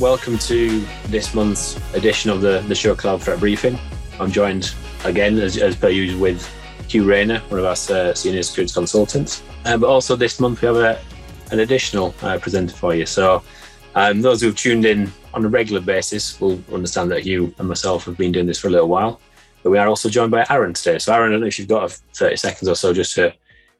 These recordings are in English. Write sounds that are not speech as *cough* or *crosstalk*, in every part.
welcome to this month's edition of the, the SureCloud Threat Briefing. I'm joined again, as, as per usual, with Hugh Raynor, one of our uh, senior security consultants. Uh, but also this month, we have a, an additional uh, presenter for you. So, um, those who've tuned in on a regular basis will understand that Hugh and myself have been doing this for a little while. But we are also joined by Arron today. So, Arron, I don't know if you've got 30 seconds or so just to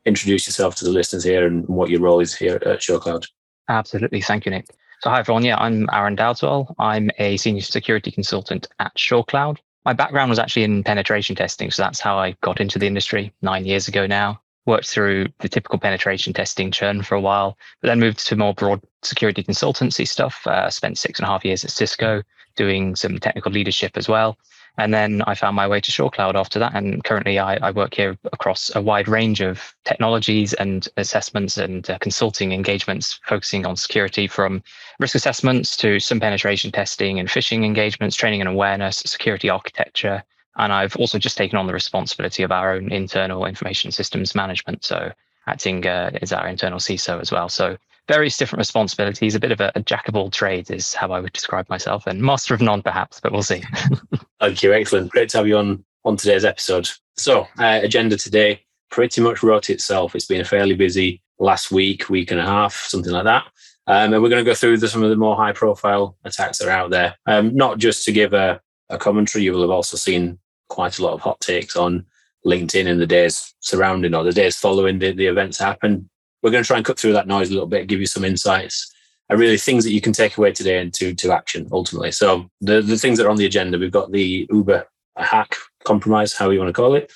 introduce yourself to the listeners here and what your role is here at SureCloud. Absolutely. Thank you, Nick. So, hi, everyone. Yeah, I'm Arron Dowdeswell. I'm a senior security consultant at SureCloud. My background was actually in penetration testing. So, that's how I got into the industry nine years ago now worked through the typical penetration testing churn for a while, but then moved to more broad security consultancy stuff. Uh, spent six and a half years at Cisco doing some technical leadership as well. And then I found my way to SureCloud after that. And currently I, I work here across a wide range of technologies and assessments and uh, consulting engagements, focusing on security from risk assessments to some penetration testing and phishing engagements, training and awareness, security architecture, and I've also just taken on the responsibility of our own internal information systems management. So acting uh, as our internal CISO as well. So various different responsibilities, a bit of a, a, jack of all trades is how I would describe myself, and master of none perhaps, but we'll see. *laughs* Thank you. Excellent. Great to have you on on today's episode. So uh, agenda today pretty much wrote itself. It's been a fairly busy last week, week and a half, something like that. Um, and we're going to go through the, some of the more high profile attacks that are out there. Um, not just to give a, a commentary, you will have also seen quite a lot of hot takes on LinkedIn in the days surrounding or the days following the, the events happen. We're going to try and cut through that noise a little bit, give you some insights and really things that you can take away today into to action ultimately. So the, the things that are on the agenda, we've got the Uber hack compromise, how you want to call it.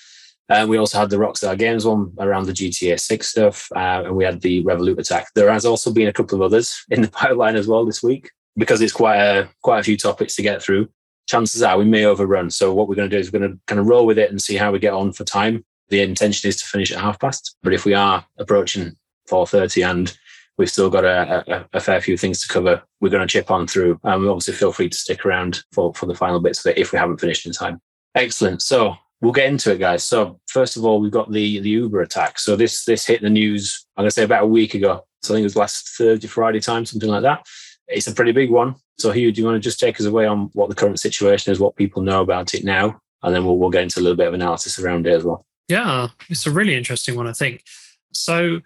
And uh, we also had the Rockstar Games one around the GTA 6 stuff. Uh, and we had the Revolut attack. There has also been a couple of others in the *laughs* pipeline as well this week because it's quite a quite a few topics to get through chances are we may overrun. So what we're going to do is we're going to kind of roll with it and see how we get on for time. The intention is to finish at half past, but if we are approaching 4.30 and we've still got a, a, a, fair few things to cover, we're going to chip on through. And um, obviously feel free to stick around for, for the final bits of it if we haven't finished in time. Excellent. So we'll get into it, guys. So first of all, we've got the, the Uber attack. So this, this hit the news, I'm going to say about a week ago. So I think it was last Thursday, Friday time, something like that. It's a pretty big one. So, Hugh, do you want to just take us away on what the current situation is, what people know about it now, and then we'll, we'll get into a little bit of analysis around it as well. Yeah, it's a really interesting one, I think. So,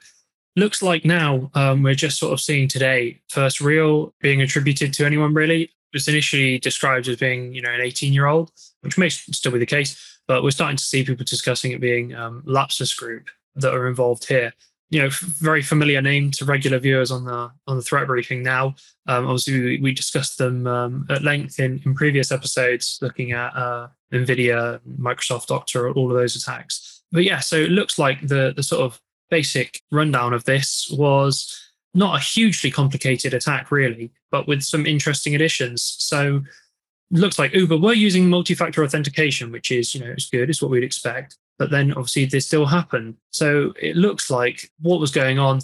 looks like now um, we're just sort of seeing today first real being attributed to anyone really. It was initially described as being, you know, an 18 year old, which may still be the case, but we're starting to see people discussing it being um, Lapsus Group that are involved here you know, very familiar name to regular viewers on the on the threat briefing now. Um, obviously, we, we, discussed them um, at length in, in previous episodes, looking at uh, Nvidia, Microsoft, Okta, all of those attacks. But yeah, so it looks like the the sort of basic rundown of this was not a hugely complicated attack, really, but with some interesting additions. So looks like Uber were using multi-factor authentication, which is, you know, it's good, it's what we'd expect but then obviously this still happened. So it looks like what was going on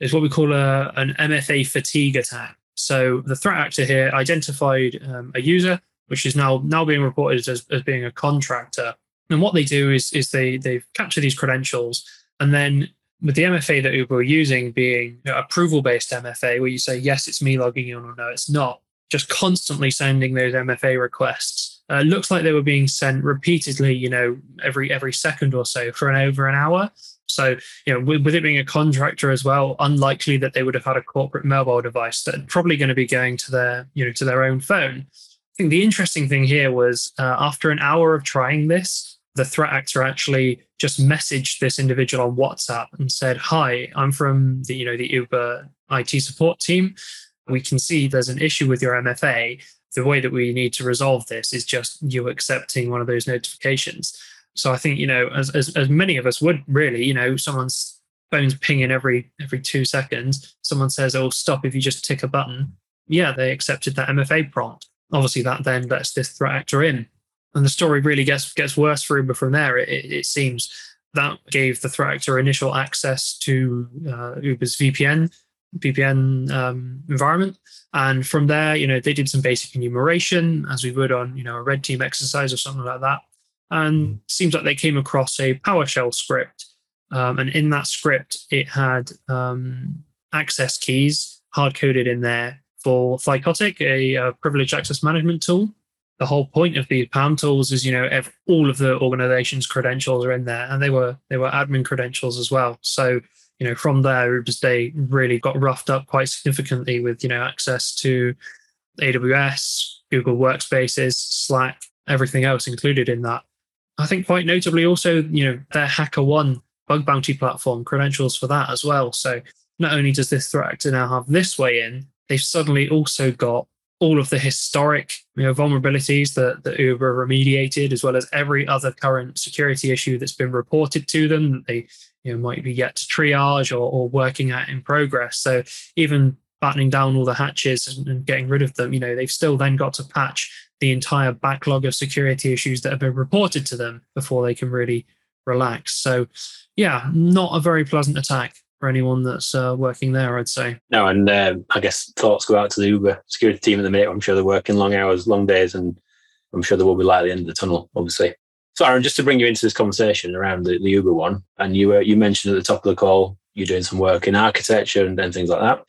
is what we call a, an MFA fatigue attack. So the threat actor here identified um, a user, which is now now being reported as, as being a contractor. And what they do is is they they capture these credentials, and then with the MFA that Uber are using being you know, approval based MFA, where you say yes, it's me logging in, or no, it's not, just constantly sending those MFA requests uh, looks like they were being sent repeatedly, you know, every every second or so for an over an hour. So, you know, with, with, it being a contractor as well, unlikely that they would have had a corporate mobile device that probably going to be going to their, you know, to their own phone. I think the interesting thing here was uh, after an hour of trying this, the threat actor actually just messaged this individual on WhatsApp and said, "Hi, I'm from the, you know, the Uber IT support team. We can see there's an issue with your MFA the way that we need to resolve this is just you accepting one of those notifications. So I think you know, as as, as many of us would really, you know, someone's phone's pinging every every two seconds. Someone says, "Oh, stop!" If you just tick a button, yeah, they accepted that MFA prompt. Obviously, that then lets this threat actor in, and the story really gets gets worse for Uber from there. It, it, seems that gave the threat actor initial access to uh, Uber's VPN VPN um, environment. And from there, you know, they did some basic enumeration as we would on, you know, a red team exercise or something like that. And seems like they came across a PowerShell script. Um, and in that script, it had um, access keys hard coded in there for Thycotic, a, a privileged access management tool. The whole point of these PAM tools is, you know, ev- all of the organization's credentials are in there, and they were they were admin credentials as well. So, you know, from there, they really got roughed up quite significantly with, you know, access to AWS, Google Workspaces, Slack, everything else included in that. I think quite notably also, you know, their Hacker One bug bounty platform credentials for that as well. So not only does this threat actor now have this way in, they've suddenly also got all of the historic you know, vulnerabilities that, that Uber remediated, as well as every other current security issue that's been reported to them that they you know, might be yet to triage or, or working at in progress. So even battening down all the hatches and, and getting rid of them, you know, they've still then got to patch the entire backlog of security issues that have been reported to them before they can really relax. So, yeah, not a very pleasant attack for anyone that's uh, working there, I'd say. No, and um, I guess thoughts go out to the Uber security team at the minute. I'm sure they're working long hours, long days, and I'm sure there will be light at the end of the tunnel, obviously. So, Arron, just to bring you into this conversation around the, the Uber one, and you uh, you mentioned at the top of the call you're doing some work in architecture and, and things like that.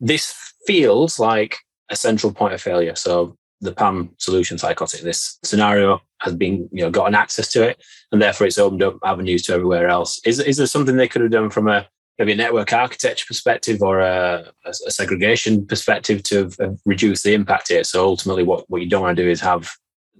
This feels like a central point of failure. So the PAM solution Thycotic, this scenario has been, you know, gotten access to it, and therefore it's opened up avenues to everywhere else. Is is there something they could have done from a maybe a network architecture perspective or a, a segregation perspective to reduce the impact here? So ultimately, what what you don't want to do is have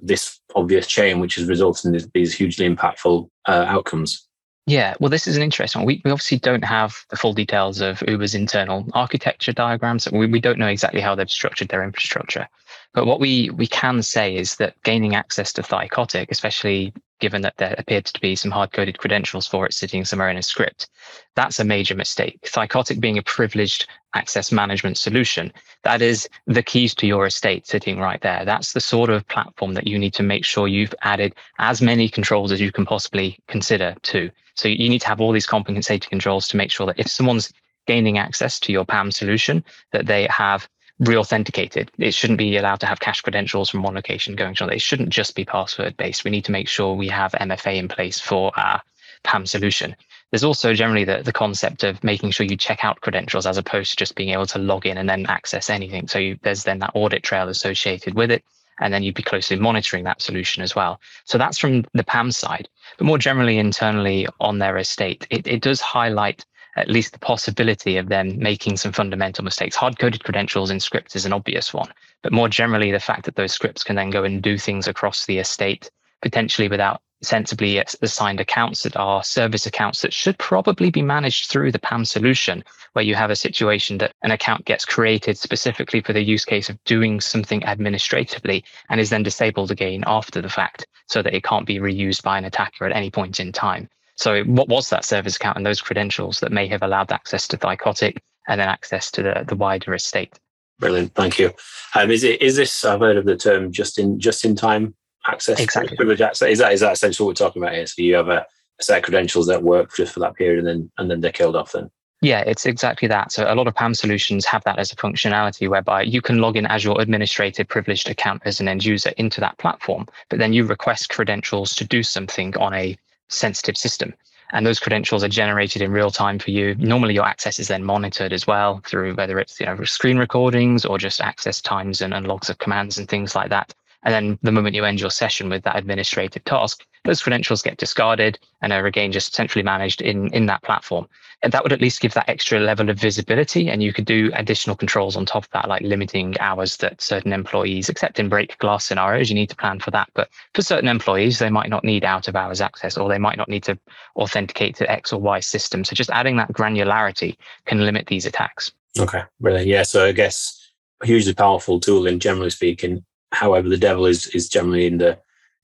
this obvious chain, which has resulted in these, these hugely impactful uh, outcomes. Yeah, well, this is an interesting one. We, we obviously don't have the full details of Uber's internal architecture diagrams. We, we don't know exactly how they've structured their infrastructure. But what we, we can say is that gaining access to Thycotic, especially given that there appeared to be some hard coded credentials for it sitting somewhere in a script, that's a major mistake. Thycotic being a privileged access management solution, that is the keys to your estate sitting right there. That's the sort of platform that you need to make sure you've added as many controls as you can possibly consider to. So you need to have all these compensating controls to make sure that if someone's gaining access to your PAM solution, that they have re-authenticated. It shouldn't be allowed to have cache credentials from one location going to another. It shouldn't just be password based. We need to make sure we have MFA in place for our PAM solution. There's also generally the, the concept of making sure you check out credentials as opposed to just being able to log in and then access anything. So you, there's then that audit trail associated with it. And then you'd be closely monitoring that solution as well. So that's from the PAM side. But more generally, internally on their estate, it, it does highlight at least the possibility of them making some fundamental mistakes. Hard coded credentials in scripts is an obvious one, but more generally, the fact that those scripts can then go and do things across the estate, potentially without sensibly assigned accounts that are service accounts that should probably be managed through the PAM solution, where you have a situation that an account gets created specifically for the use case of doing something administratively and is then disabled again after the fact so that it can't be reused by an attacker at any point in time. So what was that service account and those credentials that may have allowed access to Thycotic and then access to the, the wider estate? Brilliant, thank you. Um, is it is this? I've heard of the term just in just in time access, exactly. privilege access. Is that is that essentially what we're talking about here? So you have a, a set of credentials that work just for that period, and then and then they're killed off. Then yeah, it's exactly that. So a lot of PAM solutions have that as a functionality whereby you can log in as your administrative privileged account as an end user into that platform, but then you request credentials to do something on a sensitive system and those credentials are generated in real time for you. Normally, your access is then monitored as well through whether it's you know screen recordings or just access times and, and logs of commands and things like that. And then the moment you end your session with that administrative task, those credentials get discarded and are again just centrally managed in, in that platform. And that would at least give that extra level of visibility. And you could do additional controls on top of that, like limiting hours that certain employees, except in break glass scenarios, you need to plan for that. But for certain employees, they might not need out of hours access or they might not need to authenticate to X or Y system. So just adding that granularity can limit these attacks. Okay, brilliant. Yeah. So I guess a hugely powerful tool in generally speaking. However, the devil is is generally in the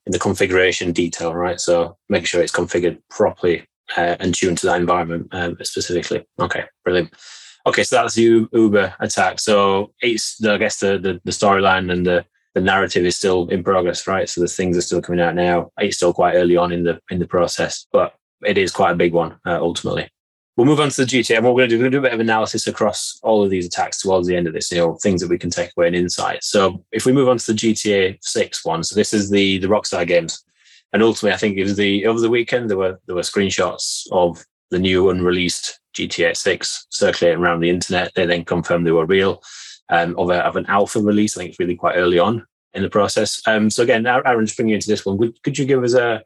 in the configuration detail, right? So make sure it's configured properly uh, and tuned to that environment um, specifically. Okay, brilliant. Okay, so that's the Uber attack. So it's, I guess, the the, the storyline and the the narrative is still in progress, right? So the things are still coming out now. It's still quite early on in the in the process, but it is quite a big one uh, ultimately. We'll move on to the GTA. And what we're going to do, we're going to do a bit of analysis across all of these attacks towards the end of this, you know, things that we can take away and insight. So if we move on to the GTA 6 one, so this is the the Rockstar games. And ultimately, I think it was the over the weekend there were there were screenshots of the new unreleased GTA 6 circulating around the internet. They then confirmed they were real. um, of, a, of an alpha release. I think it's really quite early on in the process. Um, so again, Arron, just bringing you into this one, could, could you give us a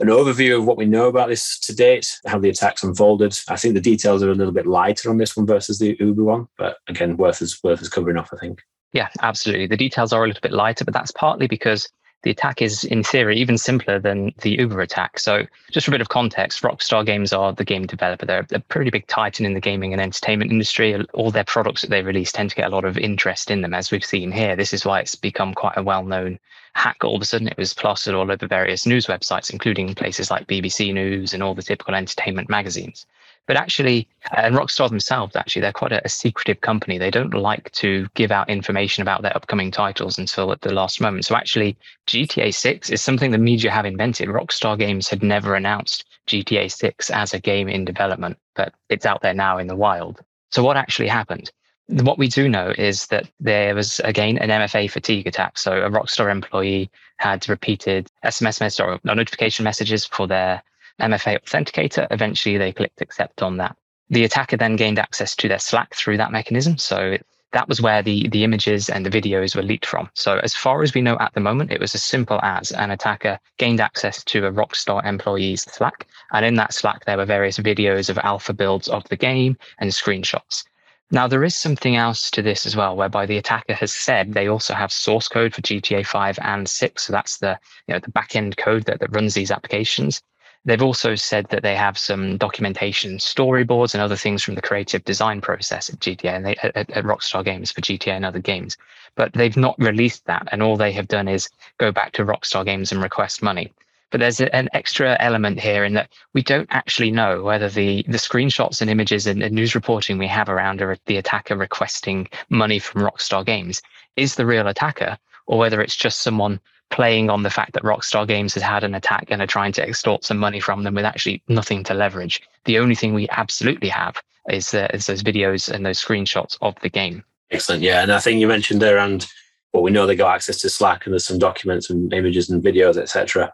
an overview of what we know about this to date, how the attacks unfolded? I think the details are a little bit lighter on this one versus the Uber one, but again, worth is worth is covering off. I think. Yeah, absolutely. The details are a little bit lighter, but that's partly because the attack is, in theory, even simpler than the Uber attack. So, just for a bit of context, Rockstar Games are the game developer. They're a pretty big titan in the gaming and entertainment industry. All their products that they release tend to get a lot of interest in them, as we've seen here. This is why it's become quite a well known hack. All of a sudden, it was plastered all over various news websites, including places like BBC News and all the typical entertainment magazines. But actually, uh, and Rockstar themselves, actually, they're quite a, a, secretive company. They don't like to give out information about their upcoming titles until at the last moment. So actually, GTA 6 is something the media have invented. Rockstar Games had never announced GTA 6 as a game in development, but it's out there now in the wild. So what actually happened? What we do know is that there was again an MFA fatigue attack. So a Rockstar employee had repeated SMS messages or notification messages for their MFA authenticator. Eventually, they clicked accept on that. The attacker then gained access to their Slack through that mechanism. So that was where the, the images and the videos were leaked from. So as far as we know at the moment, it was as simple as an attacker gained access to a Rockstar employee's Slack. And in that Slack, there were various videos of alpha builds of the game and screenshots. Now, there is something else to this as well, whereby the attacker has said they also have source code for GTA 5 and 6. So that's the, you know, the backend code that, that runs these applications. They've also said that they have some documentation, storyboards, and other things from the creative design process at GTA and they, at, at Rockstar Games for GTA and other games. But they've not released that, and all they have done is go back to Rockstar Games and request money. But there's a, an extra element here in that we don't actually know whether the the screenshots and images and, and news reporting we have around the attacker requesting money from Rockstar Games is the real attacker, or whether it's just someone playing on the fact that Rockstar Games has had an attack and are trying to extort some money from them with actually nothing to leverage. The only thing we absolutely have is, uh, is those videos and those screenshots of the game. Excellent. Yeah. And I think you mentioned there, and well, we know they got access to Slack and there's some documents and images and videos, etc.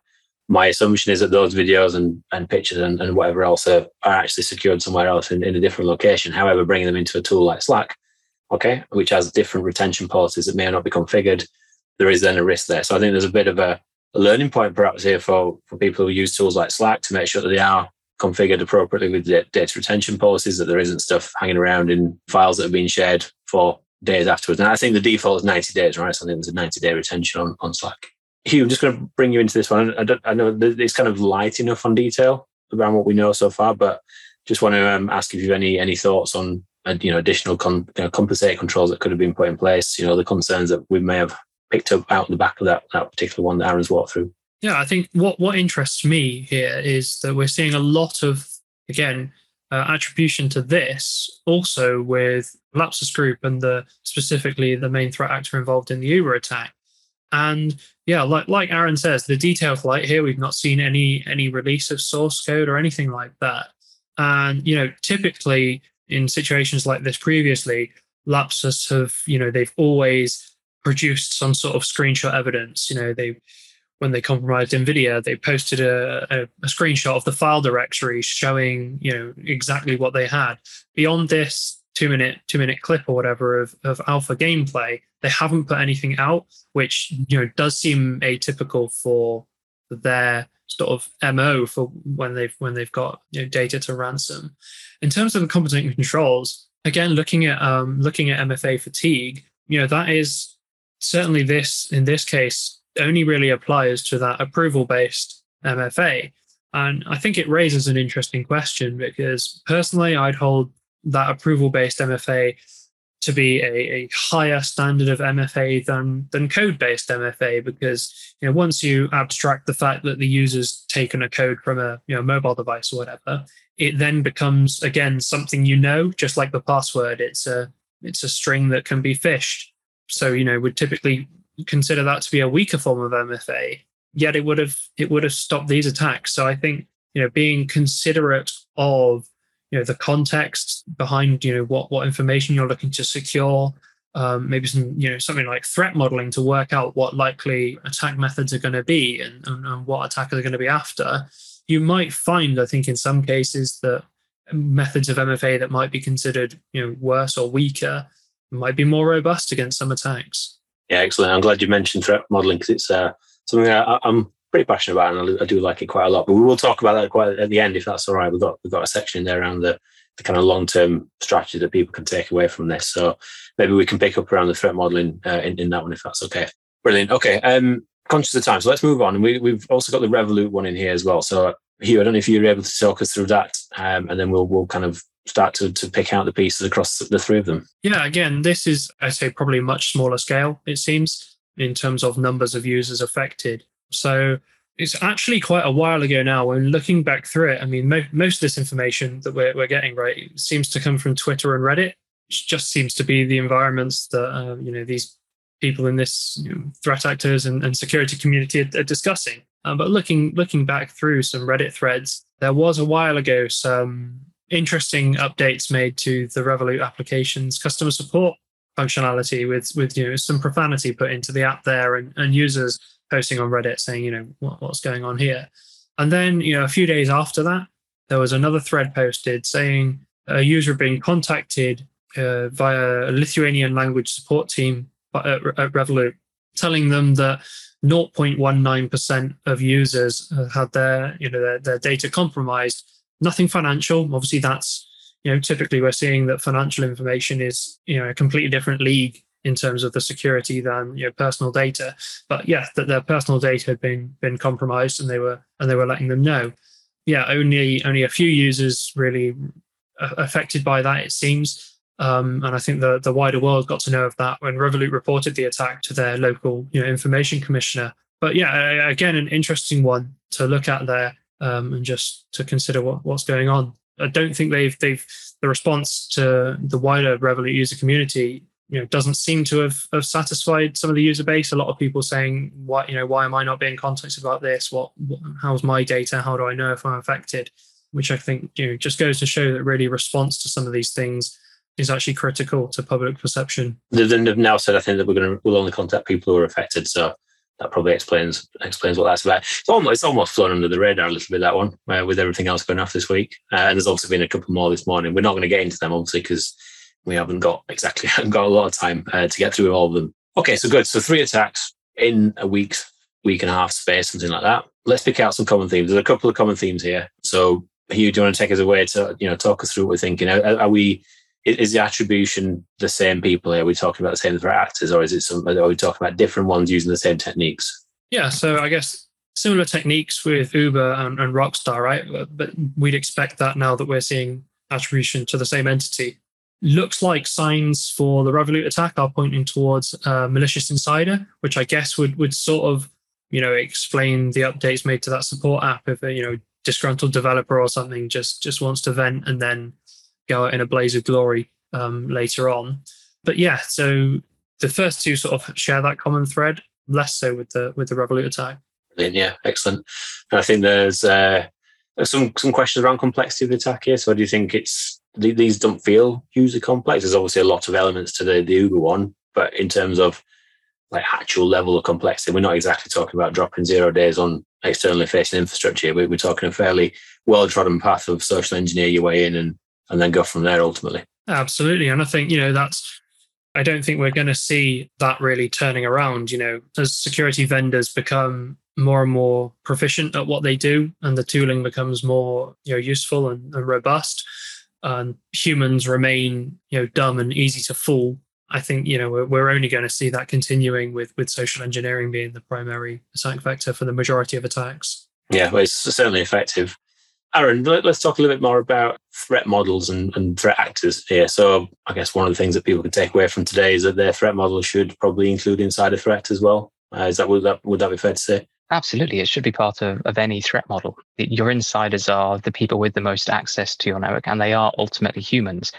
My assumption is that those videos and, and pictures and, and whatever else are, are actually secured somewhere else in, in a different location. However, bringing them into a tool like Slack, okay, which has different retention policies that may or not be configured, there is then a risk there. So I think there's a bit of a, a learning point perhaps here for, for people who use tools like Slack to make sure that they are configured appropriately with data retention policies, that there isn't stuff hanging around in files that have been shared for days afterwards. And I think the default is 90 days, right? So I think there's a 90 day retention on, on Slack. Hugh, I'm just going to bring you into this one. I, I know it's kind of light enough on detail around what we know so far, but just want to um, ask if you have any any thoughts on uh, you know additional con, you know, compensate controls that could have been put in place. You know the concerns that we may have picked up out the back of that, that particular one that Arron's walked through. Yeah, I think what, what interests me here is that we're seeing a lot of, again, uh, attribution to this also with Lapsus Group and the specifically the main threat actor involved in the Uber attack. And yeah, like like Arron says, the detail flight here, we've not seen any any release of source code or anything like that. And you know, typically in situations like this previously, Lapsus have, you know, they've always produced some sort of screenshot evidence. You know, they when they compromised NVIDIA, they posted a, a, a, screenshot of the file directory showing, you know, exactly what they had. Beyond this two minute, two minute clip or whatever of, of alpha gameplay, they haven't put anything out, which, you know, does seem atypical for their sort of MO for when they've when they've got you know, data to ransom. In terms of the competent controls, again, looking at um, looking at MFA fatigue, you know, that is certainly this in this case only really applies to that approval based MFA. And I think it raises an interesting question because personally, I'd hold that approval based MFA to be a, a, higher standard of MFA than than code based MFA because you know once you abstract the fact that the user's taken a code from a you know mobile device or whatever, it then becomes again something you know, just like the password. It's a it's a string that can be phished so you know would typically consider that to be a weaker form of MFA. Yet it would have it would have stopped these attacks. So I think you know being considerate of you know the context behind you know what what information you're looking to secure, um, maybe some you know something like threat modeling to work out what likely attack methods are going to be and, and, and what attackers are going to be after. You might find, I think, in some cases that methods of MFA that might be considered you know worse or weaker might be more robust against some attacks. Yeah, excellent. I'm glad you mentioned threat modeling because it's uh, something I, am pretty passionate about, and I, I, do like it quite a lot. But we will talk about that quite at the end if that's all right. We've got we've got a section there around the, the kind of long term strategy that people can take away from this. So maybe we can pick up around the threat modeling uh, in, in that one if that's okay. Brilliant. Okay. Um, conscious of time, so let's move on. We, we've also got the Revolut one in here as well. So Hugh, I don't know if you're able to talk us through that, um, and then we'll we'll kind of start to, to pick out the pieces across the three of them. Yeah, again, this is I say probably much smaller scale. It seems in terms of numbers of users affected. So it's actually quite a while ago now. When looking back through it, I mean, mo- most of this information that we're we're getting right seems to come from Twitter and Reddit. Which just seems to be the environments that uh, you know these people in this you know, threat actors and, and security community are, are discussing. Um, but looking looking back through some Reddit threads, there was a while ago some interesting updates made to the Revolut application's customer support functionality with with you know some profanity put into the app there and, and users posting on Reddit saying you know what, what's going on here. And then you know a few days after that, there was another thread posted saying a user being contacted uh, via a Lithuanian language support team at, at Revolut, telling them that 0.19% of users had their you know their, their data compromised nothing financial. Obviously that's you know typically we're seeing that financial information is you know a completely different league in terms of the security than you know personal data. But yeah that their personal data had been been compromised and they were and they were letting them know. Yeah only only a few users really affected by that it seems. Um, and I think the, the wider world got to know of that when Revolut reported the attack to their local you know, information commissioner. But yeah, again, an interesting one to look at there um, and just to consider what, what's going on. I don't think they've they've the response to the wider Revolut user community you know doesn't seem to have, have satisfied some of the user base. A lot of people saying, "Why you know why am I not being contacted about this? What, how's my data? How do I know if I'm affected?" Which I think you know just goes to show that really response to some of these things is actually critical to public perception. They've now said, I think that we're going to we'll only contact people who are affected. So that probably explains explains what that's about. It's almost it's almost flown under the radar a little bit that one uh, with everything else going off this week. Uh, and there's also been a couple more this morning. We're not going to get into them obviously because we haven't got exactly *laughs* haven't got a lot of time uh, to get through all of them. Okay, so good. So three attacks in a week, week and a half space, something like that. Let's pick out some common themes. There's a couple of common themes here. So Hugh, do you want to take us away to you know talk us through what we're thinking? Are, are we is the attribution the same people? Are we talking about the same threat actors, or is it some? Are we talking about different ones using the same techniques? Yeah, so I guess similar techniques with Uber and, and Rockstar, right? But we'd expect that now that we're seeing attribution to the same entity. Looks like signs for the Revolut attack are pointing towards a malicious insider, which I guess would would sort of you know explain the updates made to that support app if a you know disgruntled developer or something just just wants to vent and then go out in a blaze of glory um, later on. But yeah, so the first two sort of share that common thread, less so with the with the Revolut attack. Yeah, excellent. And I think there's uh, some some questions around complexity of the attack here. So do you think it's these don't feel hugely complex? There's obviously a lot of elements to the the Uber one, but in terms of like actual level of complexity, we're not exactly talking about dropping zero days on externally facing infrastructure. We're, we're talking a fairly well trodden path of social engineer your way in and and then go from there ultimately. Absolutely. And I think, you know, that's, I don't think we're going to see that really turning around, you know, as security vendors become more and more proficient at what they do and the tooling becomes more, you know, useful and, and robust and humans remain, you know, dumb and easy to fool. I think, you know, we're, we're only going to see that continuing with, with social engineering being the primary attack vector for the majority of attacks. Yeah, well, it's certainly effective. Arron, let, us talk a little bit more about threat models and, and, threat actors here. So, I guess one of the things that people can take away from today is that their threat model should probably include insider threat as well. Uh, is that would that would that be fair to say? Absolutely, it should be part of, of any threat model. Your insiders are the people with the most access to your network, and they are ultimately humans.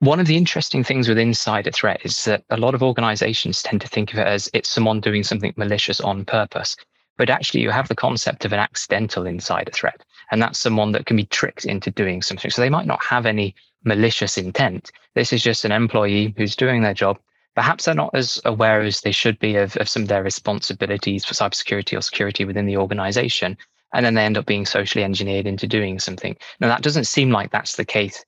One of the interesting things with insider threat is that a lot of organizations tend to think of it as it's someone doing something malicious on purpose. But actually, you have the concept of an accidental insider threat and that's someone that can be tricked into doing something. So they might not have any malicious intent. This is just an employee who's doing their job. Perhaps they're not as aware as they should be of, of some of their responsibilities for cybersecurity or security within the organization. And then they end up being socially engineered into doing something. Now, that doesn't seem like that's the case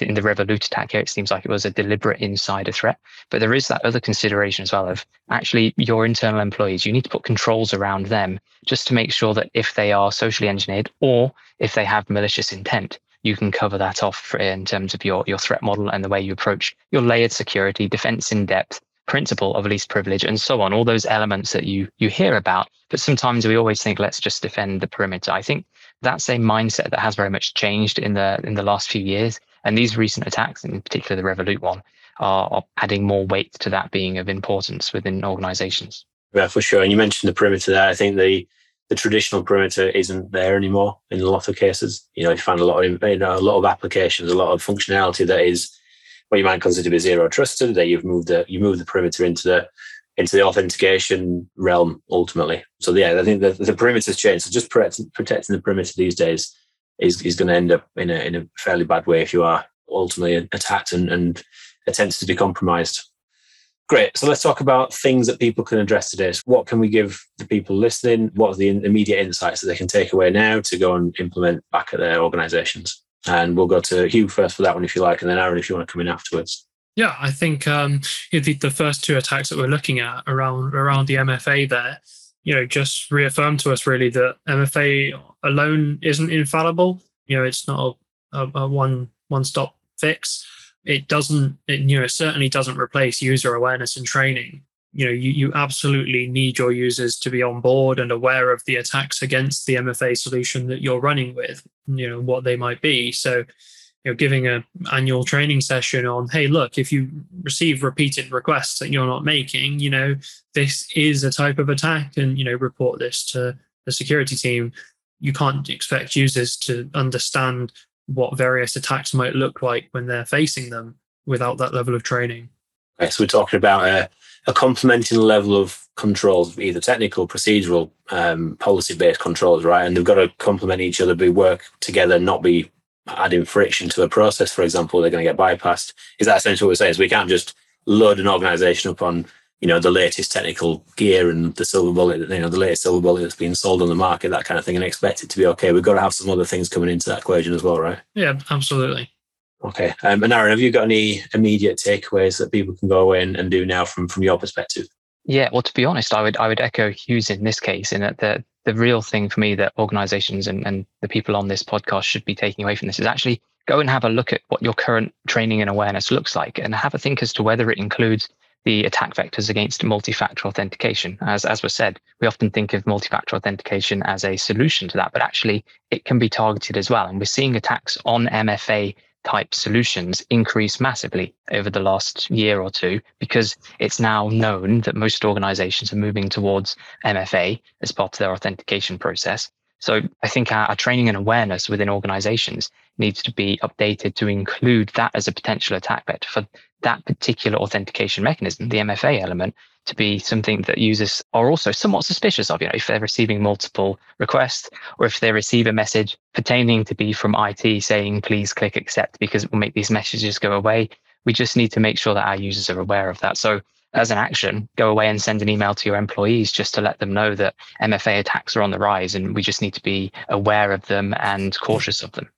in the Revolut attack here, it seems like it was a deliberate insider threat. But there is that other consideration as well of actually your internal employees, you need to put controls around them just to make sure that if they are socially engineered or if they have malicious intent, you can cover that off in terms of your, your threat model and the way you approach your layered security, defense in depth, principle of least privilege, and so on. All those elements that you you hear about. But sometimes we always think, let's just defend the perimeter. I think that's a mindset that has very much changed in the in the last few years. And these recent attacks, in particular the Revolut one, are, adding more weight to that being of importance within organizations. Yeah, for sure. And you mentioned the perimeter there. I think the the traditional perimeter isn't there anymore in a lot of cases. You know, you find a lot of you know, a lot of applications, a lot of functionality that is what you might consider to be zero trusted. That you've moved the you move the perimeter into the into the authentication realm ultimately. So yeah, I think the, the perimeter's changed. So just protecting, protecting the perimeter these days is is going to end up in a in a fairly bad way if you are ultimately attacked and, and attempts to be compromised. Great. So let's talk about things that people can address today. So what can we give the people listening? What are the immediate insights that they can take away now to go and implement back at their organizations? And we'll go to Hugh first for that one, if you like, and then Arron, if you want to come in afterwards. Yeah, I think um, the, the first two attacks that we're looking at around around the MFA there, you know, just reaffirm to us really that MFA alone isn't infallible. You know, it's not a, a, a one one stop fix. It doesn't it, you know it certainly doesn't replace user awareness and training. You know you, you absolutely need your users to be on board and aware of the attacks against the mfa solution that you're running with you know what they might be. So you know giving a annual training session on hey look if you receive repeated requests that you're not making you know this is a type of attack and you know report this to the security team you can't expect users to understand what various attacks might look like when they're facing them without that level of training. Okay, so we're talking about a, a complementing level of controls, either technical, procedural, um, policy-based controls, right? And they've got to complement each other, be work together, not be adding friction to a process. For example, they're going to get bypassed. Is that essentially what we're saying? Is we can't just load an organization up on you know the latest technical gear and the silver bullet you know the latest silver bullet that's being sold on the market that kind of thing and expect it to be okay we've got to have some other things coming into that equation as well right yeah absolutely okay um, and arron have you got any immediate takeaways that people can go away and, and do now from from your perspective yeah well to be honest i would i would echo hugh's in this case in that the the real thing for me that organizations and, and the people on this podcast should be taking away from this is actually go and have a look at what your current training and awareness looks like and have a think as to whether it includes the attack vectors against multi-factor authentication. As, as was said, we often think of multi-factor authentication as a solution to that, but actually it can be targeted as well. And we're seeing attacks on MFA type solutions increase massively over the last year or two because it's now known that most organizations are moving towards MFA as part of their authentication process. So I think our, our, training and awareness within organizations needs to be updated to include that as a potential attack vector for that particular authentication mechanism, the MFA element, to be something that users are also somewhat suspicious of. You know, if they're receiving multiple requests or if they receive a message pertaining to be from IT saying, please click accept because it will make these messages go away. We just need to make sure that our users are aware of that. So as an action, go away and send an email to your employees just to let them know that MFA attacks are on the rise and we just need to be aware of them and cautious of them.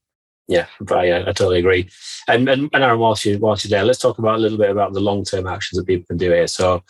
Yeah, I, I totally agree. And, and, and Arron, whilst, you, whilst you're there, let's talk about a little bit about the long term actions that people can do here. So,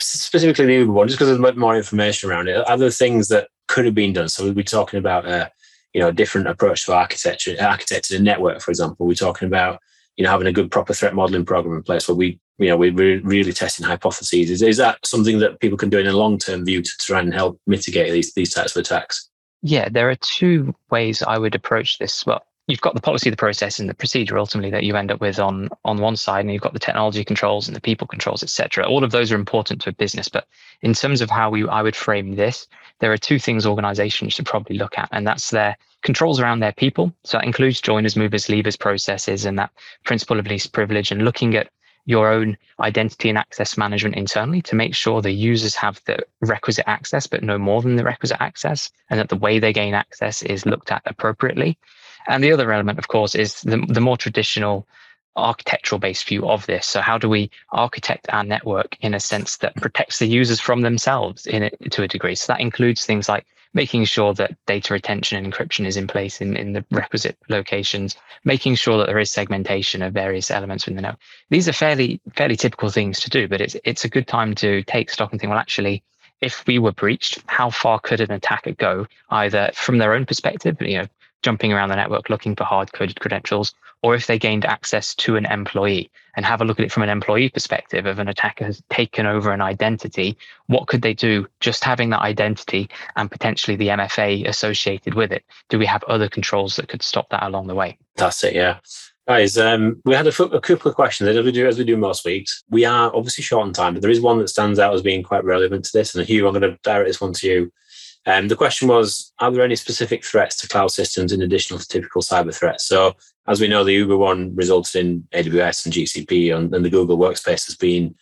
specifically the Uber one, just because there's a more information around it, other things that could have been done. So, we'll be talking about uh, you know, a different approach to architecture, architected a network, for example. We're talking about you know having a good proper threat modeling program in place where we you know we're really testing hypotheses is, is that something that people can do in a long term view to try and help mitigate these these types of attacks yeah there are two ways i would approach this well you've got the policy the process and the procedure ultimately that you end up with on on one side and you've got the technology controls and the people controls etc all of those are important to a business but in terms of how we i would frame this there are two things organizations should probably look at and that's their controls around their people. So that includes joiners, movers, leavers processes and that principle of least privilege and looking at your own identity and access management internally to make sure the users have the requisite access, but no more than the requisite access, and that the way they gain access is looked at appropriately. And the other element, of course, is the, the more traditional architectural based view of this. So how do we architect our network in a sense that protects the users from themselves in it to a degree? So that includes things like making sure that data retention and encryption is in place in, in the requisite locations, making sure that there is segmentation of various elements within the network. These are fairly fairly typical things to do, but it's it's a good time to take stock and think, well, actually, if we were breached, how far could an attacker go, either from their own perspective, you know, jumping around the network looking for hard coded credentials, or if they gained access to an employee and have a look at it from an employee perspective if an attacker has taken over an identity, what could they do just having that identity and potentially the MFA associated with it? Do we have other controls that could stop that along the way? That's it, yeah. Guys, um, we had a, a, couple of questions as we do as we do most weeks. We are obviously short on time, but there is one that stands out as being quite relevant to this. And Hugh, I'm going to direct this one to you. Um, the question was: Are there any specific threats to cloud systems in addition to typical cyber threats? So, as we know, the Uber one resulted in AWS and GCP, and, and the Google Workspace has been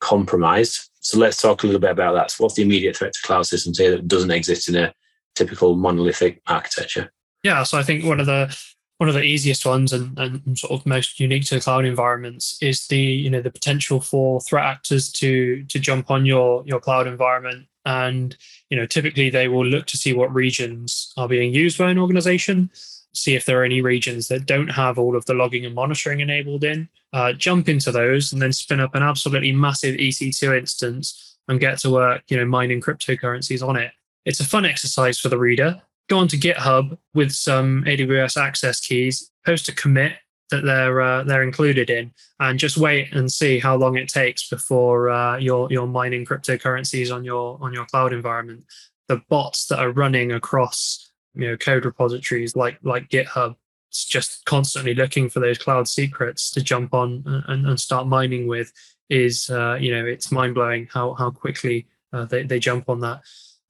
compromised. So, let's talk a little bit about that. So what's the immediate threat to cloud systems here that doesn't exist in a typical monolithic architecture? Yeah, so I think one of the one of the easiest ones and, and sort of most unique to cloud environments is the you know the potential for threat actors to to jump on your your cloud environment and you know typically they will look to see what regions are being used by an organization see if there are any regions that don't have all of the logging and monitoring enabled in uh, jump into those and then spin up an absolutely massive ec2 instance and get to work you know mining cryptocurrencies on it. It's a fun exercise for the reader. Go onto GitHub with some AWS access keys, post a commit that they're uh, they're included in, and just wait and see how long it takes before uh, you're you're mining cryptocurrencies on your on your cloud environment. The bots that are running across you know code repositories like like GitHub, it's just constantly looking for those cloud secrets to jump on and, and start mining with. Is uh, you know it's mind blowing how how quickly uh, they they jump on that.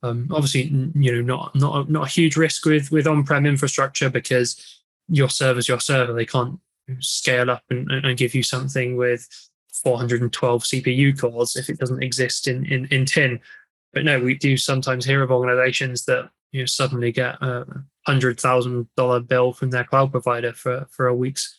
Um, obviously, you know, not not not a huge risk with with on-prem infrastructure because your server's your server. They can't scale up and, and give you something with 412 CPU cores if it doesn't exist in in, in tin. But no, we do sometimes hear of organizations that you know suddenly get a hundred thousand dollar bill from their cloud provider for for a week's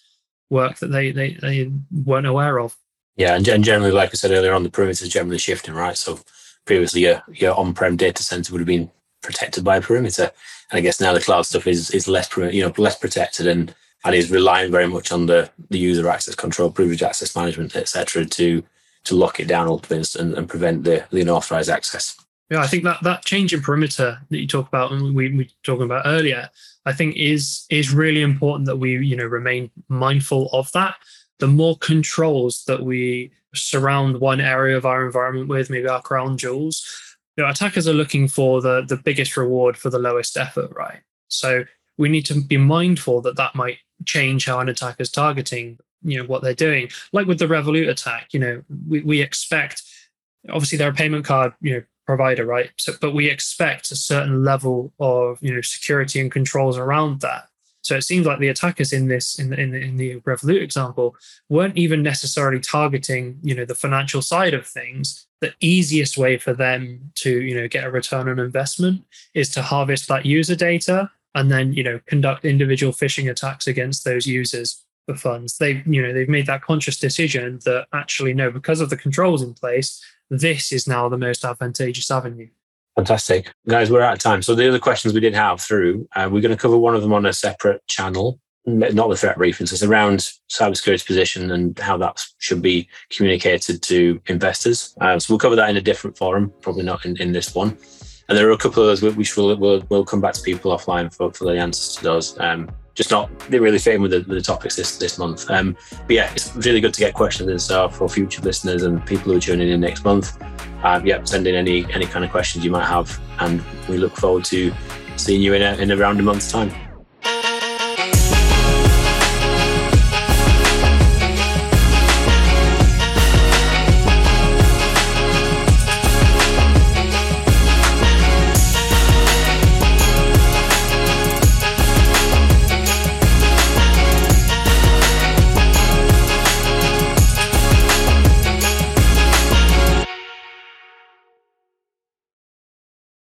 work that they they, they weren't aware of. Yeah, and generally, like I said earlier on, the perimeter is generally shifting, right? So previously your, your on-prem data center would have been protected by a perimeter. And I guess now the cloud stuff is is less you know less protected and and is relying very much on the the user access control, privilege access management, etc. to to lock it down ultimately and, and prevent the, the unauthorized access. Yeah, I think that that change in perimeter that you talk about and we we were talking about earlier, I think is is really important that we you know remain mindful of that. The more controls that we surround one area of our environment with, maybe our crown jewels. You know, attackers are looking for the the biggest reward for the lowest effort, right? So we need to be mindful that that might change how an attacker is targeting, you know, what they're doing. Like with the Revolut attack, you know, we, we expect obviously they're a payment card, you know, provider, right? So, but we expect a certain level of you know security and controls around that. So it seems like the attackers in this, in the, in the, in the Revolut example, weren't even necessarily targeting, you know, the financial side of things. The easiest way for them to, you know, get a return on investment is to harvest that user data and then, you know, conduct individual phishing attacks against those users for funds. They've, you know, they've made that conscious decision that actually no, because of the controls in place, this is now the most advantageous avenue. Fantastic. Guys, we're out of time. So the other questions we did have through, uh, we're going to cover one of them on a separate channel, not the threat briefing. So it's around cybersecurity position and how that should be communicated to investors. Uh, so we'll cover that in a different forum, probably not in, in this one. And there are a couple of those which we'll, we'll, we'll come back to people offline for, for the answers to those. Um, just not really fitting with the, the topics this this month. Um, but yeah, it's really good to get questions and stuff for future listeners and people who are tuning in next month. Um, yeah, send in any any kind of questions you might have, and we look forward to seeing you in a, in around a month's time.